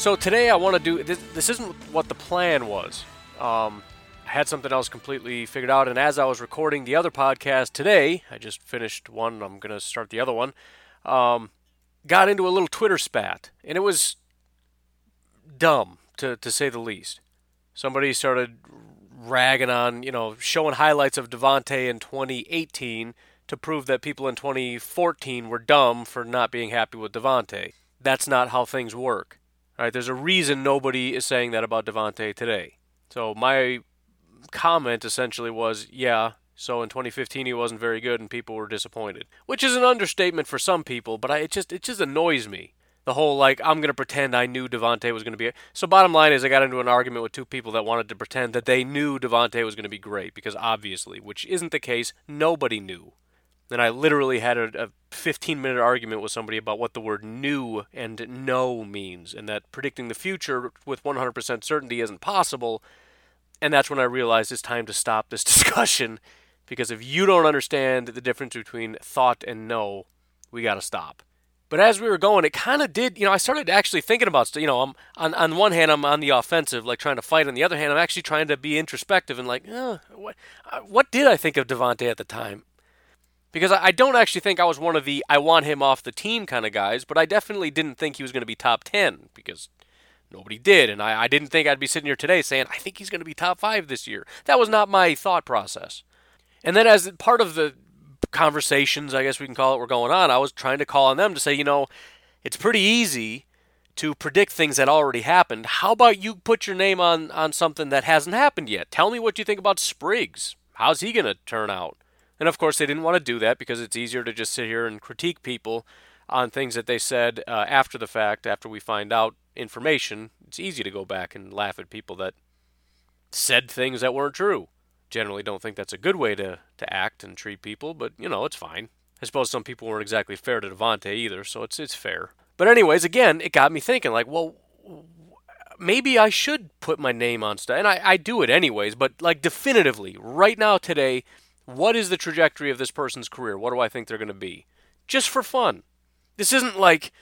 So today I want to do this. This isn't what the plan was. Um, I had something else completely figured out, and as I was recording the other podcast today, I just finished one. I'm gonna start the other one. Um, got into a little Twitter spat, and it was dumb to to say the least. Somebody started ragging on, you know, showing highlights of Davante in 2018 to prove that people in 2014 were dumb for not being happy with Davante. That's not how things work. Right, there's a reason nobody is saying that about Davante today. So my comment essentially was, yeah, so in 2015 he wasn't very good and people were disappointed, which is an understatement for some people, but I, it just it just annoys me the whole like I'm gonna pretend I knew Davante was gonna be. So bottom line is I got into an argument with two people that wanted to pretend that they knew Davante was gonna be great because obviously, which isn't the case, nobody knew. And I literally had a, a 15 minute argument with somebody about what the word "new" and "know" means, and that predicting the future with 100% certainty isn't possible. And that's when I realized it's time to stop this discussion because if you don't understand the difference between thought and know, we got to stop. But as we were going, it kind of did. You know, I started actually thinking about. You know, I'm on on one hand, I'm on the offensive, like trying to fight. On the other hand, I'm actually trying to be introspective and like, uh, what what did I think of Davante at the time? Because I, don't actually think I was one of the I want him off the team kind of guys, but I definitely didn't think he was going to be top ten because nobody did, and I, I didn't think I'd be sitting here today saying I think he's going to be top five this year. That was not my thought process. And then as part of the conversations, I guess we can call it, were going on, I was trying to call on them to say, you know, it's pretty easy to predict things that already happened. How about you put your name on, on something that hasn't happened yet? Tell me what you think about Spriggs. How's he going to turn out? And of course, they didn't want to do that because it's easier to just sit here and critique people on things that they said uh, after the fact, after we find out information. It's easy to go back and laugh at people that said things that weren't true generally don't think that's a good way to, to act and treat people, but you know, it's fine. I suppose some people weren't exactly fair to Davante either, so it's it's fair. But anyways, again, it got me thinking like, well, maybe I should put my name on stuff, and I, I do it anyways. But like definitively, right now today, what is the trajectory of this person's career? What do I think they're going to be? Just for fun. This isn't like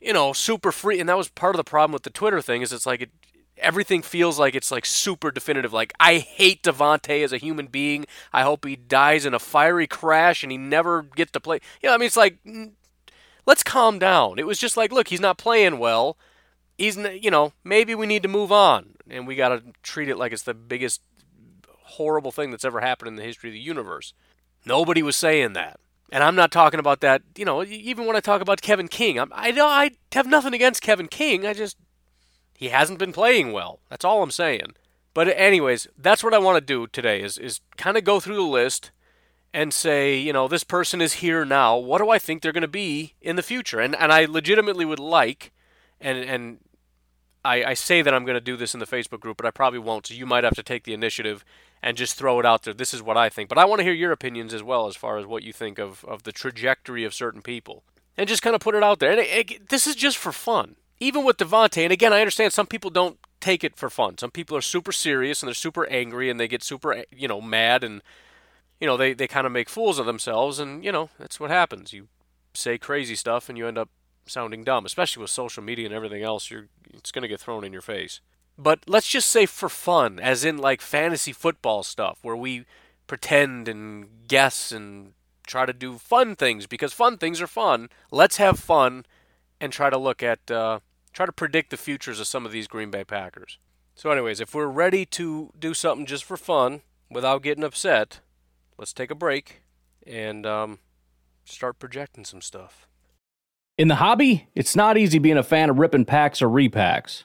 you know super free, and that was part of the problem with the Twitter thing. Is it's like it, everything feels like it's like super definitive. Like I hate Davante as a human being. I hope he dies in a fiery crash and he never gets to play. You know, I mean, it's like let's calm down. It was just like, look, he's not playing well. He's, you know, maybe we need to move on, and we got to treat it like it's the biggest horrible thing that's ever happened in the history of the universe. Nobody was saying that. And I'm not talking about that, you know, even when I talk about Kevin King, I'm, I, I have nothing against Kevin King. I just he hasn't been playing well. That's all I'm saying. But anyways, that's what I want to do today is is kind of go through the list and say, you know, this person is here now. What do I think they're going to be in the future? And and I legitimately would like and and I, I say that I'm going to do this in the Facebook group, but I probably won't. So you might have to take the initiative and just throw it out there. This is what I think. But I want to hear your opinions as well as far as what you think of, of the trajectory of certain people. And just kind of put it out there. And it, it, this is just for fun even with Davante, and again, I understand some people don't take it for fun. Some people are super serious and they're super angry and they get super, you know, mad and, you know, they, they kind of make fools of themselves. And, you know, that's what happens. You say crazy stuff and you end up sounding dumb, especially with social media and everything else. You're, it's going to get thrown in your face. But let's just say for fun, as in like fantasy football stuff, where we pretend and guess and try to do fun things because fun things are fun. Let's have fun and try to look at uh, try to predict the futures of some of these Green Bay Packers. So, anyways, if we're ready to do something just for fun without getting upset, let's take a break and um, start projecting some stuff. In the hobby, it's not easy being a fan of ripping packs or repacks.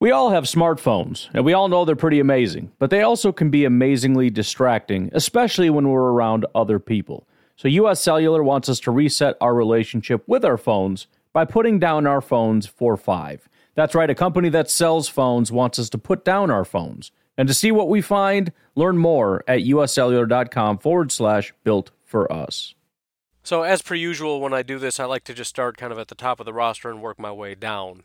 We all have smartphones, and we all know they're pretty amazing, but they also can be amazingly distracting, especially when we're around other people. So, US Cellular wants us to reset our relationship with our phones by putting down our phones for five. That's right, a company that sells phones wants us to put down our phones. And to see what we find, learn more at uscellular.com forward slash built for us. So, as per usual, when I do this, I like to just start kind of at the top of the roster and work my way down.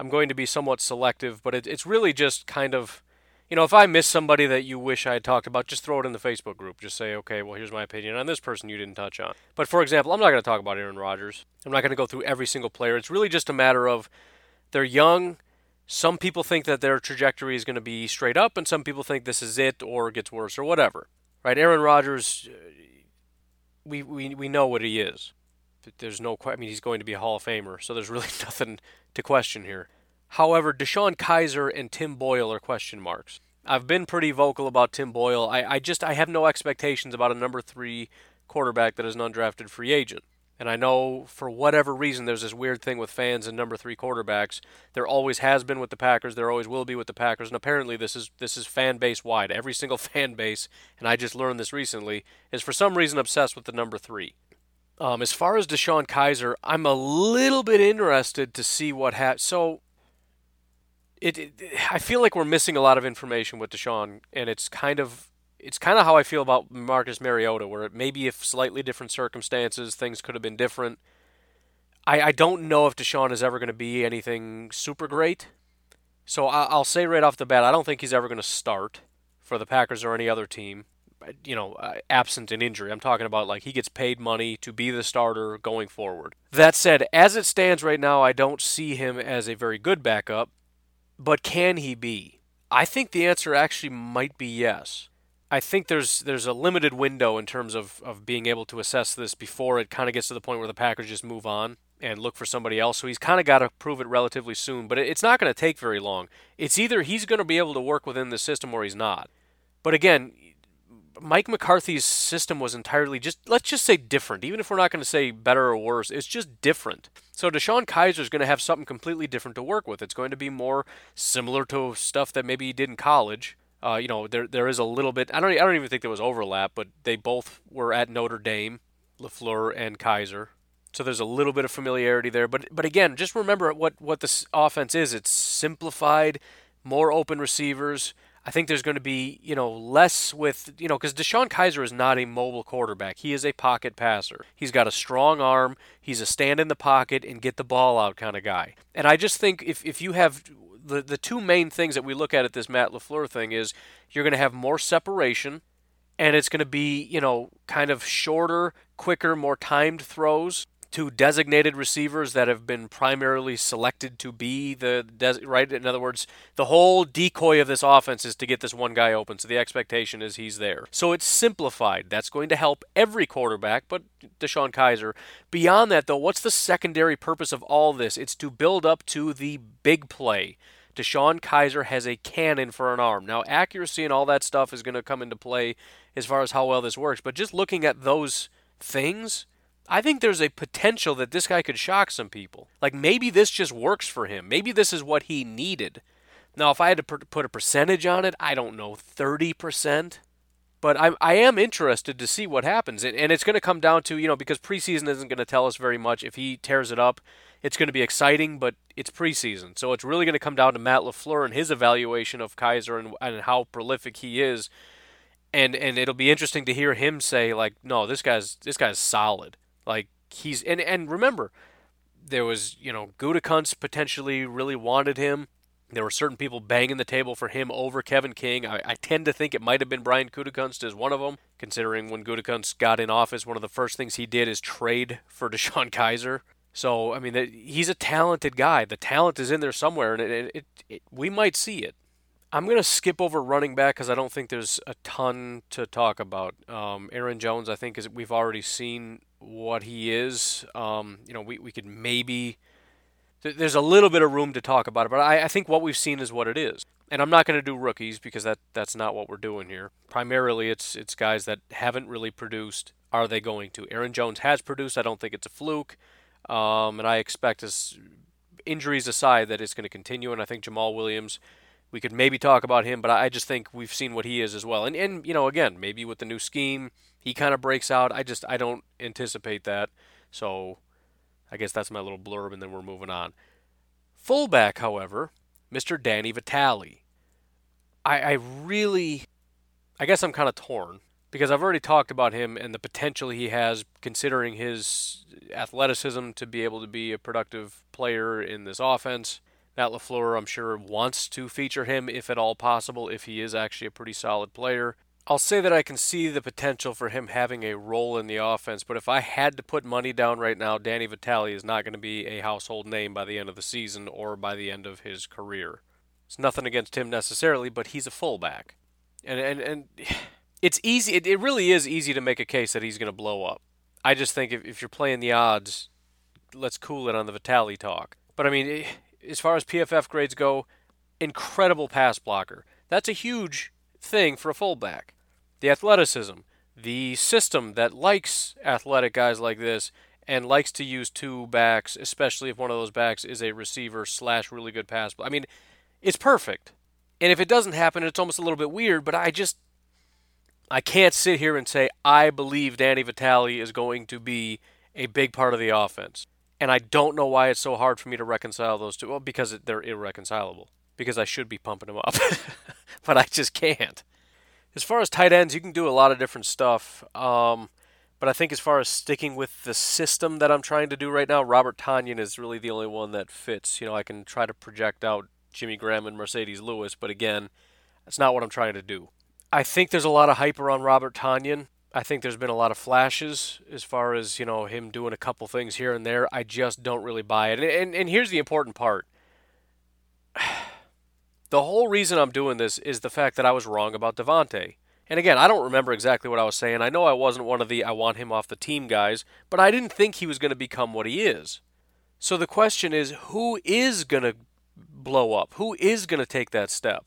I'm going to be somewhat selective, but it, it's really just kind of you know, if I miss somebody that you wish I had talked about, just throw it in the Facebook group. Just say, okay, well, here's my opinion on this person you didn't touch on. But for example, I'm not going to talk about Aaron Rodgers. I'm not going to go through every single player. It's really just a matter of they're young. Some people think that their trajectory is going to be straight up, and some people think this is it or gets worse or whatever. Right? Aaron Rodgers, we, we, we know what he is. There's no, I mean, he's going to be a Hall of Famer, so there's really nothing to question here. However, DeShone Kizer and Tim Boyle are question marks. I've been pretty vocal about Tim Boyle. I, I just I have no expectations about a number three quarterback that is an undrafted free agent. And I know for whatever reason there's this weird thing with fans and number three quarterbacks. There always has been with the Packers. There always will be with the Packers. And apparently this is this is fan base wide. Every single fan base, and I just learned this recently, is for some reason obsessed with the number three. Um, as far as DeShone Kizer, I'm a little bit interested to see what happens. So it, it, I feel like we're missing a lot of information with DeShone, and it's kind of it's kind of how I feel about Marcus Mariota, where maybe if slightly different circumstances, things could have been different. I, I don't know if DeShone is ever going to be anything super great. So I, will say right off the bat, I don't think he's ever going to start for the Packers or any other team. You know, uh, absent an injury. I'm talking about like he gets paid money to be the starter going forward. That said, as it stands right now, I don't see him as a very good backup. But can he be? I think the answer actually might be yes. I think there's there's a limited window in terms of, of being able to assess this before it kind of gets to the point where the Packers just move on and look for somebody else. So he's kind of got to prove it relatively soon, but it's not going to take very long. It's either he's going to be able to work within the system or he's not. But again, Mike McCarthy's system was entirely just let's just say different. Even if we're not going to say better or worse, it's just different. So DeShone Kizer is going to have something completely different to work with. It's going to be more similar to stuff that maybe he did in college. Uh, you know, there there is a little bit. I don't I don't even think there was overlap, but they both were at Notre Dame, Lafleur and Kizer. So there's a little bit of familiarity there. But but again, just remember what what this offense is. It's simplified, more open receivers I think there's going to be, you know, less with, you know, because DeShone Kizer is not a mobile quarterback. He is a pocket passer. He's got a strong arm. He's a stand in the pocket and get the ball out kind of guy. And I just think if, if you have the, the two main things that we look at at this Matt LaFleur thing is you're going to have more separation and it's going to be, you know, kind of shorter, quicker, more timed throws to designated receivers that have been primarily selected to be the des- right. In other words, the whole decoy of this offense is to get this one guy open. So the expectation is he's there. So it's simplified. That's going to help every quarterback, but DeShone Kizer. Beyond that, though, what's the secondary purpose of all this? It's to build up to the big play. DeShone Kizer has a cannon for an arm. Now, accuracy and all that stuff is going to come into play as far as how well this works, but just looking at those things, I think there's a potential that this guy could shock some people. Like maybe this just works for him. Maybe this is what he needed. Now, if I had to put a percentage on it, I don't know, 30%. But I'm, I am interested to see what happens. And, and it's going to come down to, you know, because preseason isn't going to tell us very much. If he tears it up, it's going to be exciting, but it's preseason. So it's really going to come down to Matt LaFleur and his evaluation of Kizer and, and how prolific he is. And, and it'll be interesting to hear him say, like, no, this guy's, this guy's solid. Like he's and and remember, there was you know Gutekunst potentially really wanted him. There were certain people banging the table for him over Kevin King. I, I tend to think it might have been Brian Gutekunst as one of them, considering when Gutekunst got in office, one of the first things he did is trade for DeShone Kizer. So I mean, he's a talented guy. The talent is in there somewhere, and it, it, it, we might see it. I'm going to skip over running back because I don't think there's a ton to talk about. Um, Aaron Jones, I think, is we've already seen what he is. Um, you know, we, we could maybe there's a little bit of room to talk about it, but I, I think what we've seen is what it is. And I'm not going to do rookies because that that's not what we're doing here. Primarily, it's it's guys that haven't really produced. Are they going to? Aaron Jones has produced. I don't think it's a fluke, um, and I expect, as injuries aside, that it's going to continue. And I think Jamaal Williams we could maybe talk about him, but I just think we've seen what he is as well. And and you know, again, maybe with the new scheme, he kind of breaks out. I just I don't anticipate that. So I guess that's my little blurb, and then we're moving on. Fullback, however, Mr. Danny Vitale. I I really, I guess I'm kind of torn because I've already talked about him and the potential he has, considering his athleticism to be able to be a productive player in this offense. Matt LaFleur, I'm sure, wants to feature him if at all possible, if he is actually a pretty solid player. I'll say that I can see the potential for him having a role in the offense, but if I had to put money down right now, Danny Vitale is not going to be a household name by the end of the season or by the end of his career. It's nothing against him necessarily, but he's a fullback. And and, and it's easy it, it really is easy to make a case that he's going to blow up. I just think if, if you're playing the odds, let's cool it on the Vitale talk. But I mean, eh, as far as PFF grades go, incredible pass blocker. That's a huge thing for a fullback. The athleticism, the system that likes athletic guys like this and likes to use two backs, especially if one of those backs is a receiver slash really good pass. I mean, it's perfect. And if it doesn't happen, it's almost a little bit weird. But I just, I can't sit here and say I believe Danny Vitale is going to be a big part of the offense. And I don't know why it's so hard for me to reconcile those two. Well, because they're irreconcilable. Because I should be pumping them up, but I just can't. As far as tight ends, you can do a lot of different stuff. Um, but I think as far as sticking with the system that I'm trying to do right now, Robert Tonyan is really the only one that fits. You know, I can try to project out Jimmy Graham and Marcedes Lewis, but again, that's not what I'm trying to do. I think there's a lot of hype around Robert Tonyan. I think there's been a lot of flashes as far as you know him doing a couple things here and there. I just don't really buy it. And and, and here's the important part. The whole reason I'm doing this is the fact that I was wrong about Davante. And again, I don't remember exactly what I was saying. I know I wasn't one of the I want him off the team guys, but I didn't think he was going to become what he is. So the question is who is going to blow up? Who is going to take that step?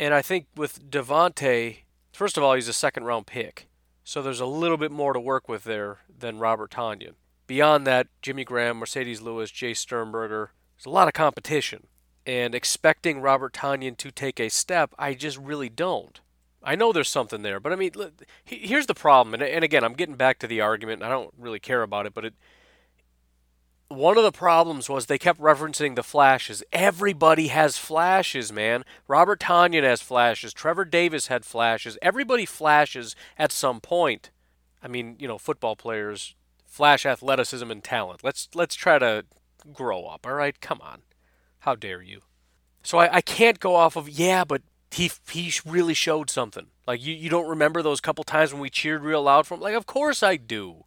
And I think with Davante, first of all, he's a second round pick. So there's a little bit more to work with there than Robert Tonyan. Beyond that, Jimmy Graham, Marcedes Lewis, Jace Sternberger, there's a lot of competition. And expecting Robert Tonyan to take a step, I just really don't. I know there's something there, but I mean, here's the problem. And, again, I'm getting back to the argument, and I don't really care about it, but it, one of the problems was they kept referencing the flashes. Everybody has flashes, man. Robert Tonyan has flashes. Trevor Davis had flashes. Everybody flashes at some point. I mean, you know, football players flash athleticism and talent. Let's let's try to grow up. All right, come on. How dare you? So I, I can't go off of yeah, but he he really showed something. Like you, you don't remember those couple times when we cheered real loud for him? Like of course I do.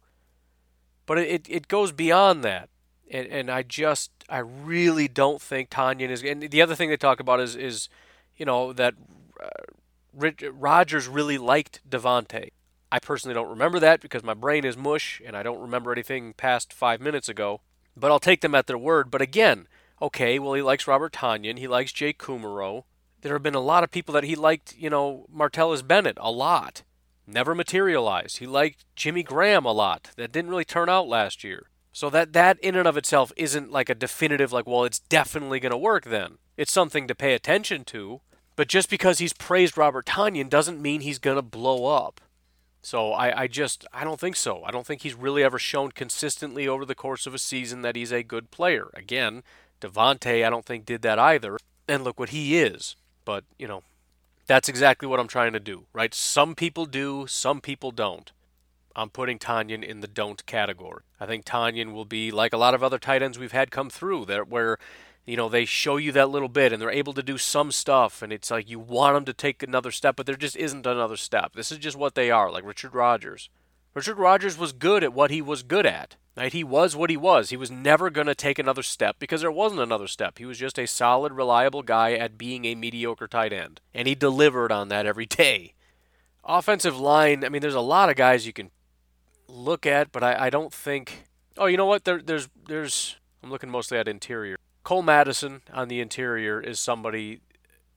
But it, it goes beyond that and, and I just I really don't think Tonyan is. And the other thing they talk about is is you know that uh, Rodgers really liked Davante. I personally don't remember that because my brain is mush and I don't remember anything past five minutes ago. But I'll take them at their word. But again, okay, well he likes Robert Tonyan, he likes Jake Kumerow. There have been a lot of people that he liked, you know, Martellus Bennett a lot. Never materialized. He liked Jimmy Graham a lot. That didn't really turn out last year. So that that in and of itself isn't like a definitive like well it's definitely going to work then. It's something to pay attention to, but just because he's praised Robert Tonyan doesn't mean he's going to blow up. So I, I just I don't think so. I don't think he's really ever shown consistently over the course of a season that he's a good player. Again, Davante I don't think did that either. And look what he is. But, you know, that's exactly what I'm trying to do, right? Some people do, some people don't. I'm putting Tonyan in the don't category. I think Tonyan will be like a lot of other tight ends we've had come through that where you know they show you that little bit and they're able to do some stuff and it's like you want them to take another step but there just isn't another step. This is just what they are, like Richard Rodgers. Richard Rodgers was good at what he was good at. Right? He was what he was. He was never going to take another step because there wasn't another step. He was just a solid, reliable guy at being a mediocre tight end. And he delivered on that every day. Offensive line, I mean, there's a lot of guys you can look at, but I, I don't think. Oh, you know what? There, there's, there's. I'm looking mostly at interior. Cole Madison on the interior is somebody,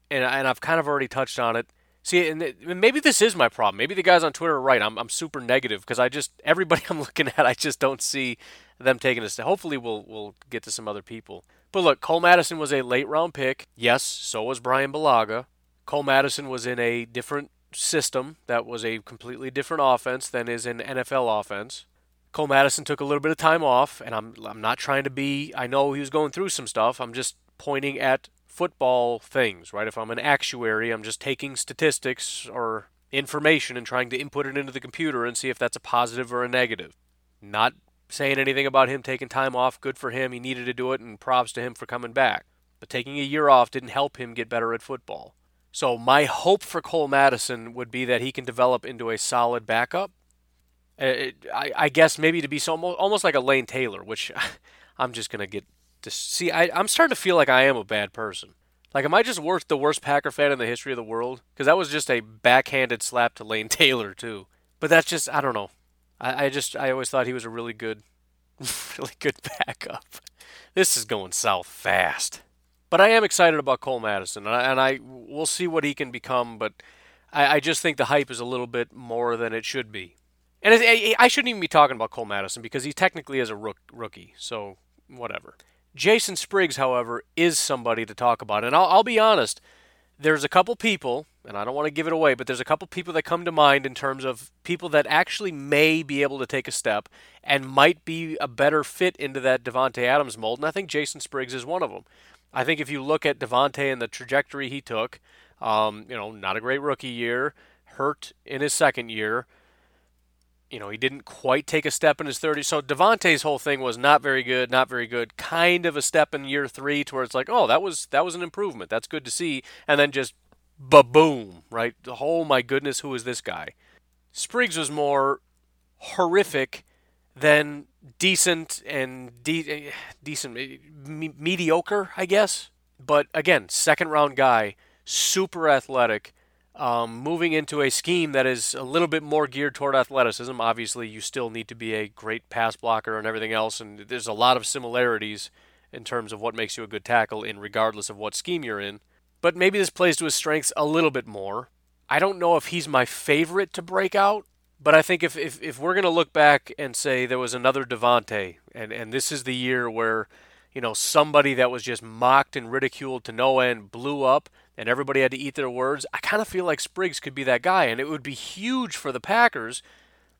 and, and I've kind of already touched on it. See, and maybe this is my problem. Maybe the guys on Twitter are right. I'm, I'm super negative because I just everybody I'm looking at, I just don't see them taking this. Hopefully, we'll we'll get to some other people. But look, Cole Madison was a late round pick. Yes, so was Brian Bulaga. Cole Madison was in a different system that was a completely different offense than is an NFL offense. Cole Madison took a little bit of time off, and I'm I'm not trying to be. I know he was going through some stuff. I'm just pointing at football things, right? If I'm an actuary, I'm just taking statistics or information and trying to input it into the computer and see if that's a positive or a negative. Not saying anything about him taking time off. Good for him. He needed to do it, and props to him for coming back. But taking a year off didn't help him get better at football. So my hope for Cole Madison would be that he can develop into a solid backup. Uh, I, I guess maybe to be so almost like a Lane Taylor, which I'm just gonna get to see. I, I'm starting to feel like I am a bad person. Like, am I just worth the worst Packer fan in the history of the world? Because that was just a backhanded slap to Lane Taylor too. But that's just I don't know. I, I just I always thought he was a really good, really good backup. This is going south fast. But I am excited about Cole Madison, and I, and I we'll see what he can become. But I, I just think the hype is a little bit more than it should be. And it, I shouldn't even be talking about Cole Madison because he technically is a rook, rookie. So whatever. Jason Spriggs, however, is somebody to talk about. And I'll, I'll be honest, there's a couple people, and I don't want to give it away, but there's a couple people that come to mind in terms of people that actually may be able to take a step and might be a better fit into that Davante Adams mold. And I think Jason Spriggs is one of them. I think if you look at Davante and the trajectory he took, um, you know, not a great rookie year, hurt in his second year, you know, he didn't quite take a step in his 30s. So Davante's whole thing was not very good, not very good. Kind of a step in year three to where it's like, oh, that was that was an improvement. That's good to see. And then just ba boom, right? Oh my goodness, who is this guy? Spriggs was more horrific than decent and de- eh, decent, eh, me- mediocre, I guess. But again, second round guy, super athletic um, moving into a scheme that is a little bit more geared toward athleticism, obviously you still need to be a great pass blocker and everything else, and there's a lot of similarities in terms of what makes you a good tackle in regardless of what scheme you're in. But maybe this plays to his strengths a little bit more. I don't know if he's my favorite to break out, but I think if, if, if we're going to look back and say there was another Davante, and, and this is the year where, you know, somebody that was just mocked and ridiculed to no end blew up, and everybody had to eat their words, I kind of feel like Spriggs could be that guy, and it would be huge for the Packers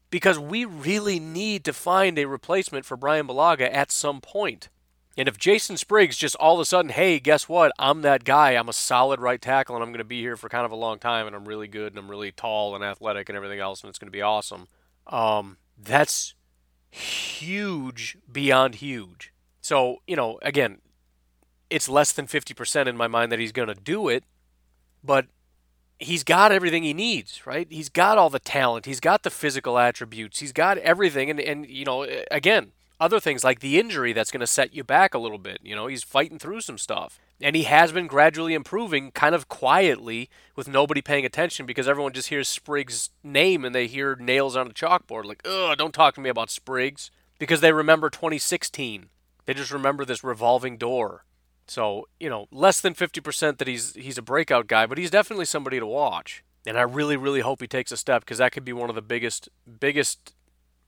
because we really need to find a replacement for Brian Bulaga at some point. And if Jason Spriggs just all of a sudden, hey, guess what? I'm that guy. I'm a solid right tackle, and I'm going to be here for kind of a long time, and I'm really good, and I'm really tall and athletic and everything else, and it's going to be awesome. Um, that's huge beyond huge. So, you know, again, it's less than 50% in my mind that he's going to do it, but he's got everything he needs, right? He's got all the talent, he's got the physical attributes, he's got everything. And, and you know, again, other things like the injury that's going to set you back a little bit. You know, he's fighting through some stuff. And he has been gradually improving kind of quietly with nobody paying attention because everyone just hears Spriggs' name and they hear nails on a chalkboard. Like, ugh, don't talk to me about Spriggs. Because they remember 2016. They just remember this revolving door. So, you know, less than 50% that he's he's a breakout guy, but he's definitely somebody to watch. And I really really hope he takes a step because that could be one of the biggest biggest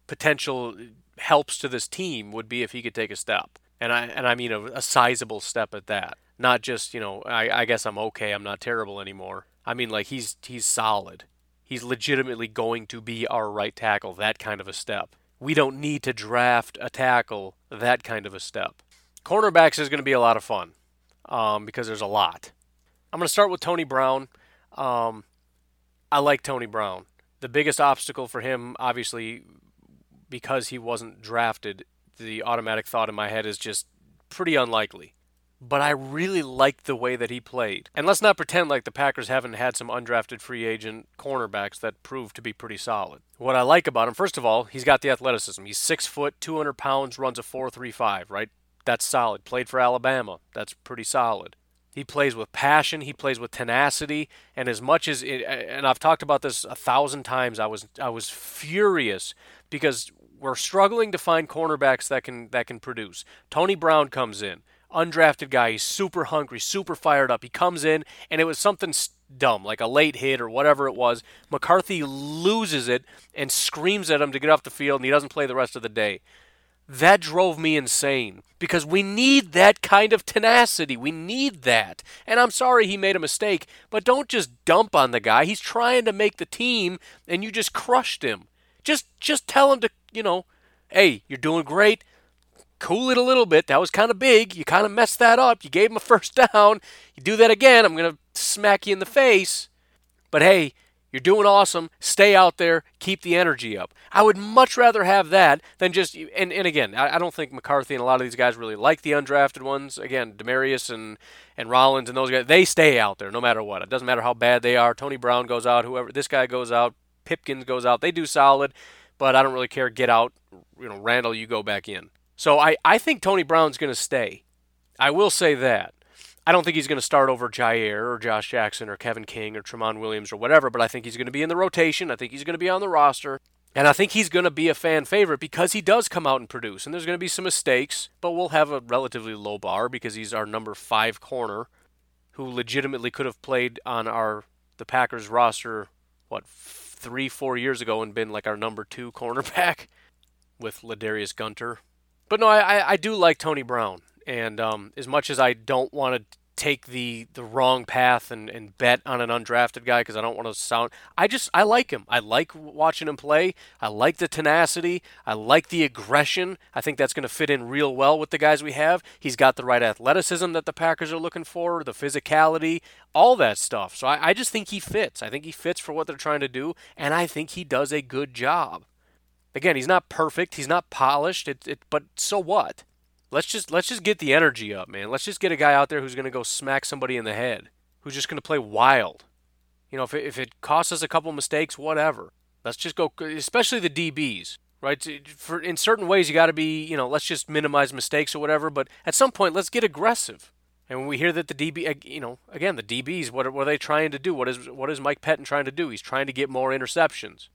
potential helps to this team would be if he could take a step. And I and I mean a, a sizable step at that. Not just, you know, I, I guess I'm okay, I'm not terrible anymore. I mean like he's he's solid. He's legitimately going to be our right tackle, that kind of a step. We don't need to draft a tackle that kind of a step. Cornerbacks is going to be a lot of fun um, because there's a lot. I'm going to start with Tony Brown. Um, I like Tony Brown. The biggest obstacle for him, obviously, because he wasn't drafted, the automatic thought in my head is just pretty unlikely. But I really liked the way that he played. And let's not pretend like the Packers haven't had some undrafted free agent cornerbacks that proved to be pretty solid. What I like about him, first of all, he's got the athleticism. He's six foot, 200 pounds, runs a 4.35, right? That's solid. Played for Alabama. That's pretty solid. He plays with passion. He plays with tenacity. And as much as, it, and I've talked about this a thousand times, I was I was furious because we're struggling to find cornerbacks that can that can produce. Tony Brown comes in, undrafted guy. He's super hungry, super fired up. He comes in, and it was something dumb, like a late hit or whatever it was. McCarthy loses it and screams at him to get off the field, and he doesn't play the rest of the day. That drove me insane because we need that kind of tenacity. We need that. And I'm sorry he made a mistake, but don't just dump on the guy. He's trying to make the team and you just crushed him. Just just tell him to, you know, hey, you're doing great. Cool it a little bit. That was kind of big. You kind of messed that up. You gave him a first down. You do that again, I'm going to smack you in the face. But hey, you're doing awesome. Stay out there. Keep the energy up. I would much rather have that than just. And, and again, I, I don't think McCarthy and a lot of these guys really like the undrafted ones. Again, Damarious and, and Rollins and those guys, they stay out there no matter what. It doesn't matter how bad they are. Tony Brown goes out, whoever. This guy goes out. Pipkins goes out. They do solid, but I don't really care. Get out. You know, Randall, you go back in. So I, I think Tony Brown's going to stay. I will say that. I don't think he's going to start over Jaire or Josh Jackson or Kevin King or Tramon Williams or whatever, but I think he's going to be in the rotation. I think he's going to be on the roster. And I think he's going to be a fan favorite because he does come out and produce. And there's going to be some mistakes, but we'll have a relatively low bar because he's our number five corner who legitimately could have played on our the Packers roster, what, three, four years ago and been like our number two cornerback with Ladarius Gunter. But no, I, I do like Tony Brown. And um, as much as I don't want to take the the wrong path and, and bet on an undrafted guy because I don't want to sound I just I like him. I like watching him play. I like the tenacity. I like the aggression. I think that's going to fit in real well with the guys we have. He's got the right athleticism that the Packers are looking for, the physicality, all that stuff. So I, I just think he fits. I think he fits for what they're trying to do, and I think he does a good job. Again, he's not perfect. He's not polished. It, it, but so what? Let's just let's just get the energy up, man. Let's just get a guy out there who's going to go smack somebody in the head, who's just going to play wild. You know, if it, if it costs us a couple mistakes, whatever. Let's just go, especially the DBs, right? For in certain ways, you got to be, you know, let's just minimize mistakes or whatever. But at some point, let's get aggressive. And when we hear that the DB, you know, again, the DBs, what are, what are they trying to do? What is what is Mike Pettine trying to do? He's trying to get more interceptions.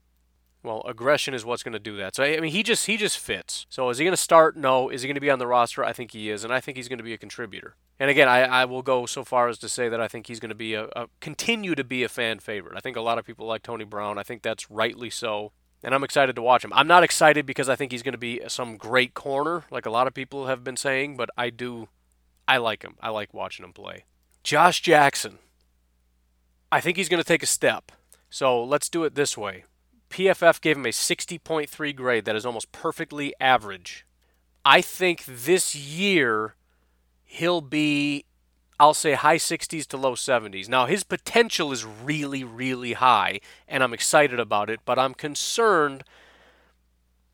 Well, aggression is what's going to do that. So I mean, he just he just fits. So is he going to start? No. Is he going to be on the roster? I think he is, and I think he's going to be a contributor. And again, I, I will go so far as to say that I think he's going to be a, a continue to be a fan favorite. I think a lot of people like Tony Brown. I think that's rightly so. And I'm excited to watch him. I'm not excited because I think he's going to be some great corner, like a lot of people have been saying, but I do, I like him. I like watching him play. Josh Jackson. I think he's going to take a step. So let's do it this way. PFF gave him a 60.3 grade. That is almost perfectly average. I think this year he'll be, I'll say, high 60s to low 70s. Now, his potential is really, really high, and I'm excited about it, but I'm concerned.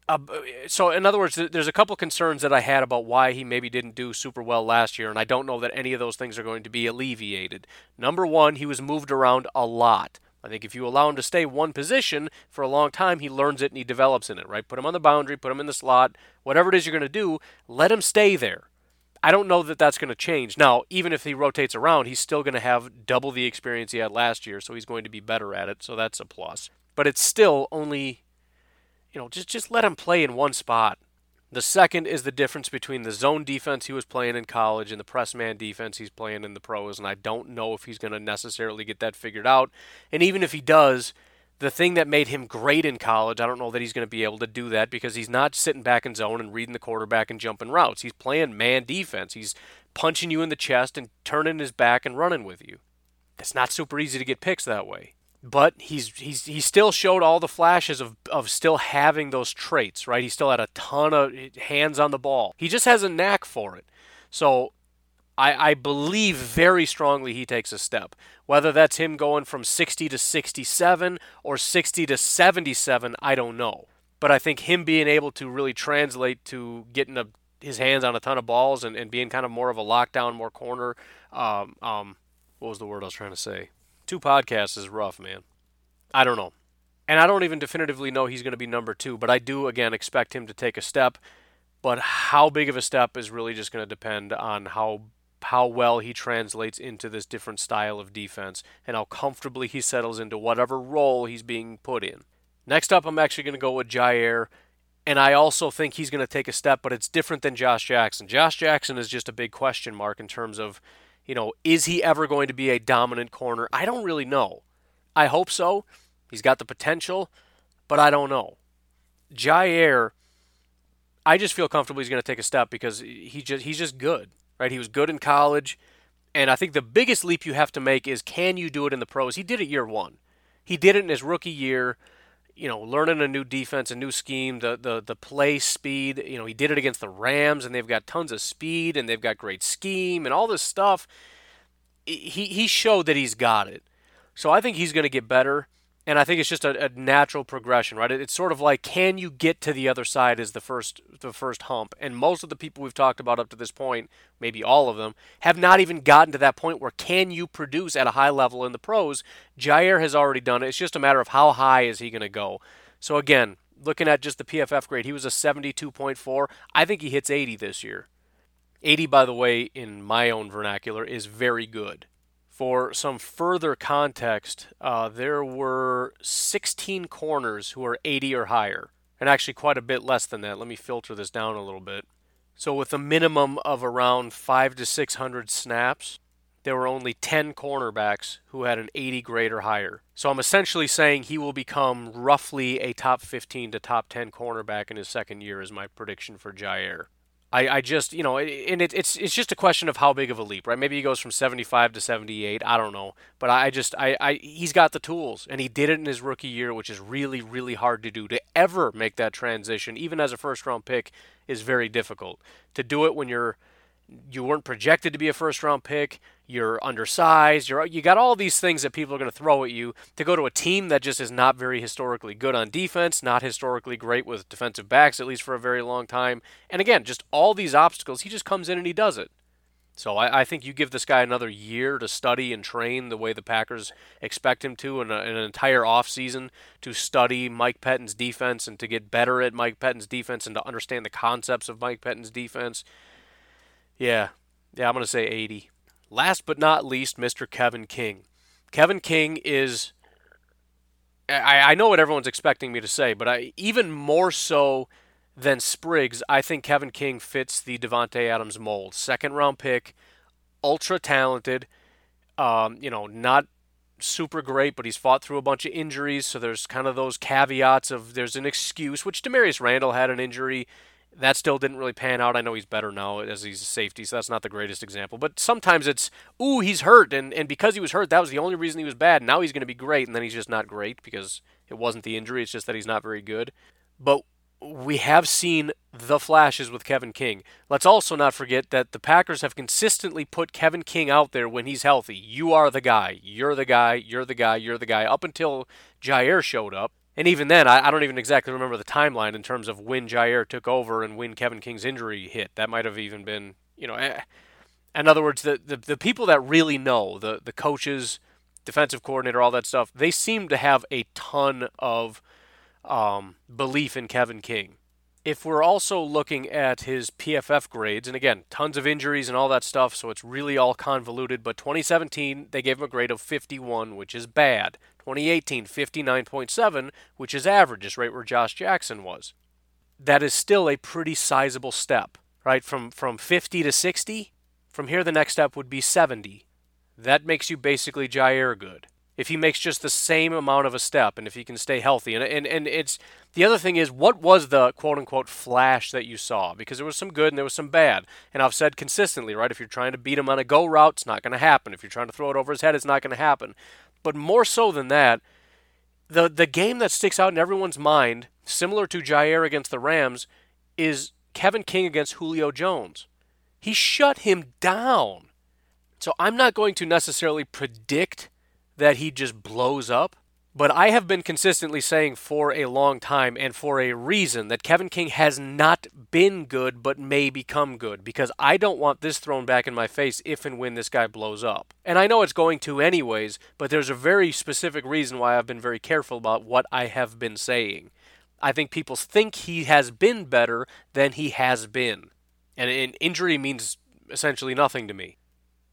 Uh, so, in other words, there's a couple concerns that I had about why he maybe didn't do super well last year, and I don't know that any of those things are going to be alleviated. Number one, he was moved around a lot. I think if you allow him to stay one position for a long time, he learns it and he develops in it, right? Put him on the boundary, put him in the slot, whatever it is you're going to do, let him stay there. I don't know that that's going to change. Now, even if he rotates around, he's still going to have double the experience he had last year, so he's going to be better at it, so that's a plus. But it's still only, you know, just just let him play in one spot. The second is the difference between the zone defense he was playing in college and the press man defense he's playing in the pros, and I don't know if he's going to necessarily get that figured out. And even if he does, the thing that made him great in college, I don't know that he's going to be able to do that because he's not sitting back in zone and reading the quarterback and jumping routes. He's playing man defense. He's punching you in the chest and turning his back and running with you. It's not super easy to get picks that way but he's he's he still showed all the flashes of of still having those traits, right? He still had a ton of hands on the ball. He just has a knack for it. So I, I believe very strongly he takes a step. Whether that's him going from 60 to 67 or 60 to 77, I don't know. But I think him being able to really translate to getting a, his hands on a ton of balls and, and being kind of more of a lockdown, more corner. Um, um, what was the word I was trying to say? Two podcasts is rough, man. I don't know. And I don't even definitively know he's going to be number two, but I do, again, expect him to take a step. But how big of a step is really just going to depend on how how well he translates into this different style of defense and how comfortably he settles into whatever role he's being put in. Next up, I'm actually going to go with Jaire, and I also think he's going to take a step, but it's different than Josh Jackson. Josh Jackson is just a big question mark in terms of, you know, is he ever going to be a dominant corner? I don't really know. I hope so. He's got the potential, but I don't know. Jaire, I just feel comfortable he's going to take a step because he just he's just good right? He was good in college. And I think the biggest leap you have to make is can you do it in the pros? He did it year one. He did it in his rookie year, you know, learning a new defense, a new scheme, the, the, the play speed. You know, he did it against the Rams, and they've got tons of speed, and they've got great scheme, and all this stuff. He, he showed that he's got it. So I think he's going to get better and I think it's just a, a, natural progression, right? It's sort of like can you get to the other side is the first the first hump, and most of the people we've talked about up to this point, maybe all of them, have not even gotten to that point where can you produce at a high level in the pros? Jaire has already done it. It's just a matter of how high is he going to go. So again, looking at just the PFF grade, he was a 72.4. I think he hits 80 this year. 80, by the way, in my own vernacular, is very good. For some further context, uh, there were 16 corners who are 80 or higher, and actually quite a bit less than that. Let me filter this down a little bit. So, with a minimum of around 5 to 600 snaps, there were only 10 cornerbacks who had an 80 grade or higher. So, I'm essentially saying he will become roughly a top 15 to top 10 cornerback in his second year, is my prediction for Jaire. I, I just you know and it, it's it's just a question of how big of a leap right? Maybe he goes from 75 to 78 I don't know. But I, just I, I he's got the tools and he did it in his rookie year which is really really hard to do. To ever make that transition even as a first round pick is very difficult. To do it when you're you weren't projected to be a first round pick. You're undersized. You're you got all these things that people are going to throw at you to go to a team that just is not very historically good on defense, not historically great with defensive backs at least for a very long time. And again, just all these obstacles. He just comes in and he does it. So I, I think you give this guy another year to study and train the way the Packers expect him to, in, a, in an entire offseason to study Mike Pettine's defense and to get better at Mike Pettine's defense and to understand the concepts of Mike Pettine's defense. Yeah, yeah, I'm going to say 80. Last but not least, Mr. Kevin King. Kevin King is. I, I know what everyone's expecting me to say, but I, even more so than Spriggs, I think Kevin King fits the Davante Adams mold. Second round pick, ultra talented. Um, you know, not super great, but he's fought through a bunch of injuries, so there's kind of those caveats of there's an excuse, which Damarious Randall had an injury that still didn't really pan out. I know he's better now as he's a safety, so that's not the greatest example. But sometimes it's, ooh, he's hurt, and, and because he was hurt, that was the only reason he was bad. Now he's going to be great, and then he's just not great because it wasn't the injury, it's just that he's not very good. But we have seen the flashes with Kevin King. Let's also not forget that the Packers have consistently put Kevin King out there when he's healthy. You are the guy. You're the guy. You're the guy. You're the guy. Up until Jaire showed up. And even then, I, I, don't even exactly remember the timeline in terms of when Jaire took over and when Kevin King's injury hit. That might have even been, you know, eh. in other words, the, the, the people that really know, the, the coaches, defensive coordinator, all that stuff, they seem to have a ton of um, belief in Kevin King. If we're also looking at his PFF grades, and again, tons of injuries and all that stuff, so it's really all convoluted, but 2017, they gave him a grade of 51, which is bad. 2018, 59.7, which is average, is right where Josh Jackson was. That is still a pretty sizable step, right? From from 50 to 60. From here, the next step would be 70. That makes you basically Jaire good. If he makes just the same amount of a step, and if he can stay healthy, and and and it's the other thing is what was the quote unquote flash that you saw? Because there was some good and there was some bad, and I've said consistently, right? If you're trying to beat him on a go route, it's not going to happen. If you're trying to throw it over his head, it's not going to happen. But more so than that, the the game that sticks out in everyone's mind, similar to Jaire against the Rams, is Kevin King against Julio Jones. He shut him down. So I'm not going to necessarily predict that he just blows up. But I have been consistently saying for a long time and for a reason that Kevin King has not been good but may become good because I don't want this thrown back in my face if and when this guy blows up. And I know it's going to anyways, but there's a very specific reason why I've been very careful about what I have been saying. I think people think he has been better than he has been. And an injury means essentially nothing to me,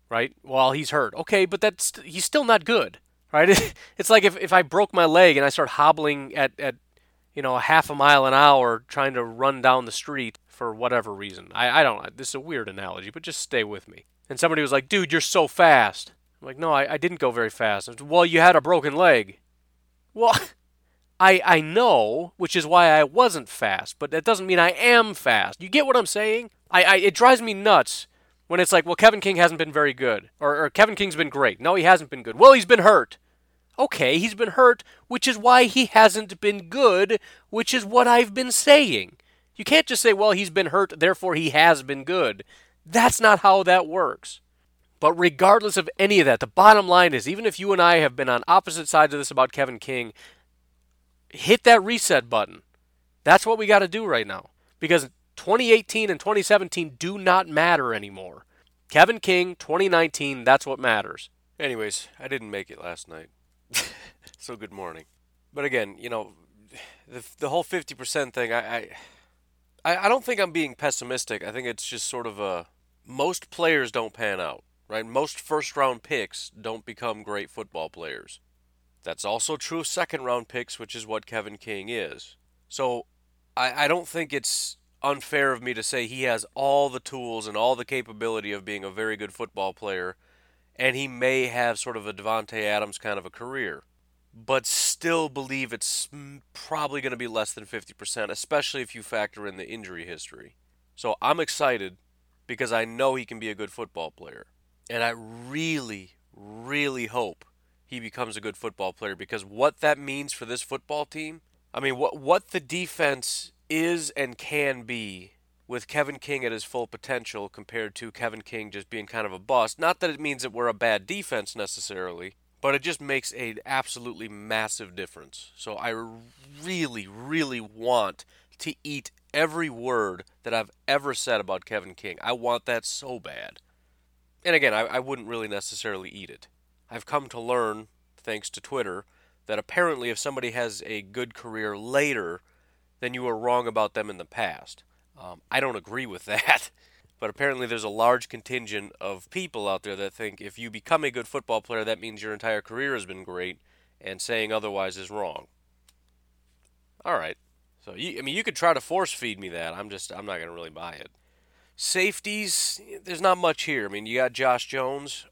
right? While he's hurt. Okay, but that's he's still not good right? It's like if, if I broke my leg and I start hobbling at, at you know a half a mile an hour trying to run down the street for whatever reason. I, I don't. This is a weird analogy, but just stay with me. And somebody was like, dude, you're so fast. I'm like, no, I, I didn't go very fast. Well, you had a broken leg. Well, I, I know, which is why I wasn't fast, but that doesn't mean I am fast. You get what I'm saying? I, I it drives me nuts when it's like, well, Kevin King hasn't been very good, or, or Kevin King's been great. No, he hasn't been good. Well, he's been hurt. Okay, he's been hurt, which is why he hasn't been good, which is what I've been saying. You can't just say, well, he's been hurt, therefore he has been good. That's not how that works. But regardless of any of that, the bottom line is even if you and I have been on opposite sides of this about Kevin King, hit that reset button. That's what we got to do right now. Because 2018 and 2017 do not matter anymore. Kevin King, 2019, that's what matters. Anyways, I didn't make it last night. so good morning. But again, you know, the, the whole 50% thing, I, I, I don't think I'm being pessimistic. I think it's just sort of a. Most players don't pan out, right? Most first round picks don't become great football players. That's also true of second round picks, which is what Kevin King is. So I, I don't think it's unfair of me to say he has all the tools and all the capability of being a very good football player, and he may have sort of a Davante Adams kind of a career, but still believe it's probably going to be less than 50%, especially if you factor in the injury history. So I'm excited because I know he can be a good football player. And I really, really hope he becomes a good football player because what that means for this football team, I mean, what what the defense is and can be with Kevin King at his full potential compared to Kevin King just being kind of a bust. Not that it means that we're a bad defense necessarily, but it just makes a absolutely massive difference. So I really, really want to eat every word that I've ever said about Kevin King. I want that so bad. And again, I, I wouldn't really necessarily eat it. I've come to learn, thanks to Twitter, that apparently if somebody has a good career later, then you were wrong about them in the past. Um, I don't agree with that, but apparently there's a large contingent of people out there that think if you become a good football player, that means your entire career has been great, and saying otherwise is wrong. All right. So you, I mean, you could try to force feed me that. I'm just, I'm not going to really buy it. Safeties, there's not much here. I mean, you got Josh Jones.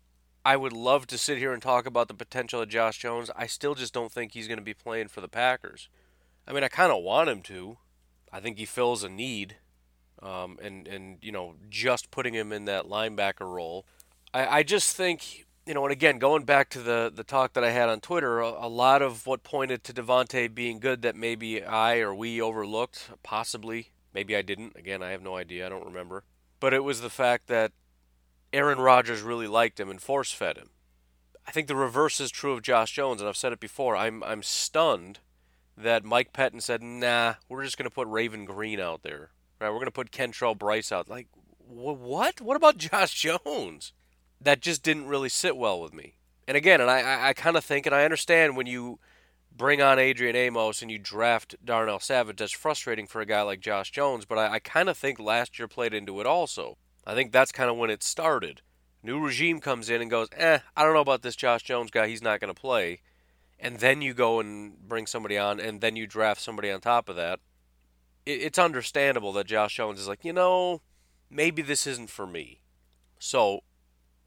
I would love to sit here and talk about the potential of Josh Jones. I still just don't think he's going to be playing for the Packers. I mean, I kind of want him to. I think he fills a need, um, and and you know, just putting him in that linebacker role. I, I just think you know, and again, going back to the the talk that I had on Twitter, a, a lot of what pointed to Davante being good that maybe I or we overlooked, possibly, maybe I didn't. Again, I have no idea. I don't remember. But it was the fact that Aaron Rodgers really liked him and force fed him. I think the reverse is true of Josh Jones, and I've said it before. I'm I'm stunned that Mike Pettine said, "Nah, we're just going to put Raven Greene out there. Right? We're going to put Kentrell Brice out." Like, wh- what? What about Josh Jones? That just didn't really sit well with me. And again, and I, I, I kind of think, and I understand when you bring on Adrian Amos and you draft Darnell Savage, that's frustrating for a guy like Josh Jones. But I, I kind of think last year played into it also. I think that's kind of when it started. New regime comes in and goes, eh, I don't know about this Josh Jones guy. He's not going to play and then you go and bring somebody on, and then you draft somebody on top of that, it, it's understandable that Josh Jones is like, you know, maybe this isn't for me. So,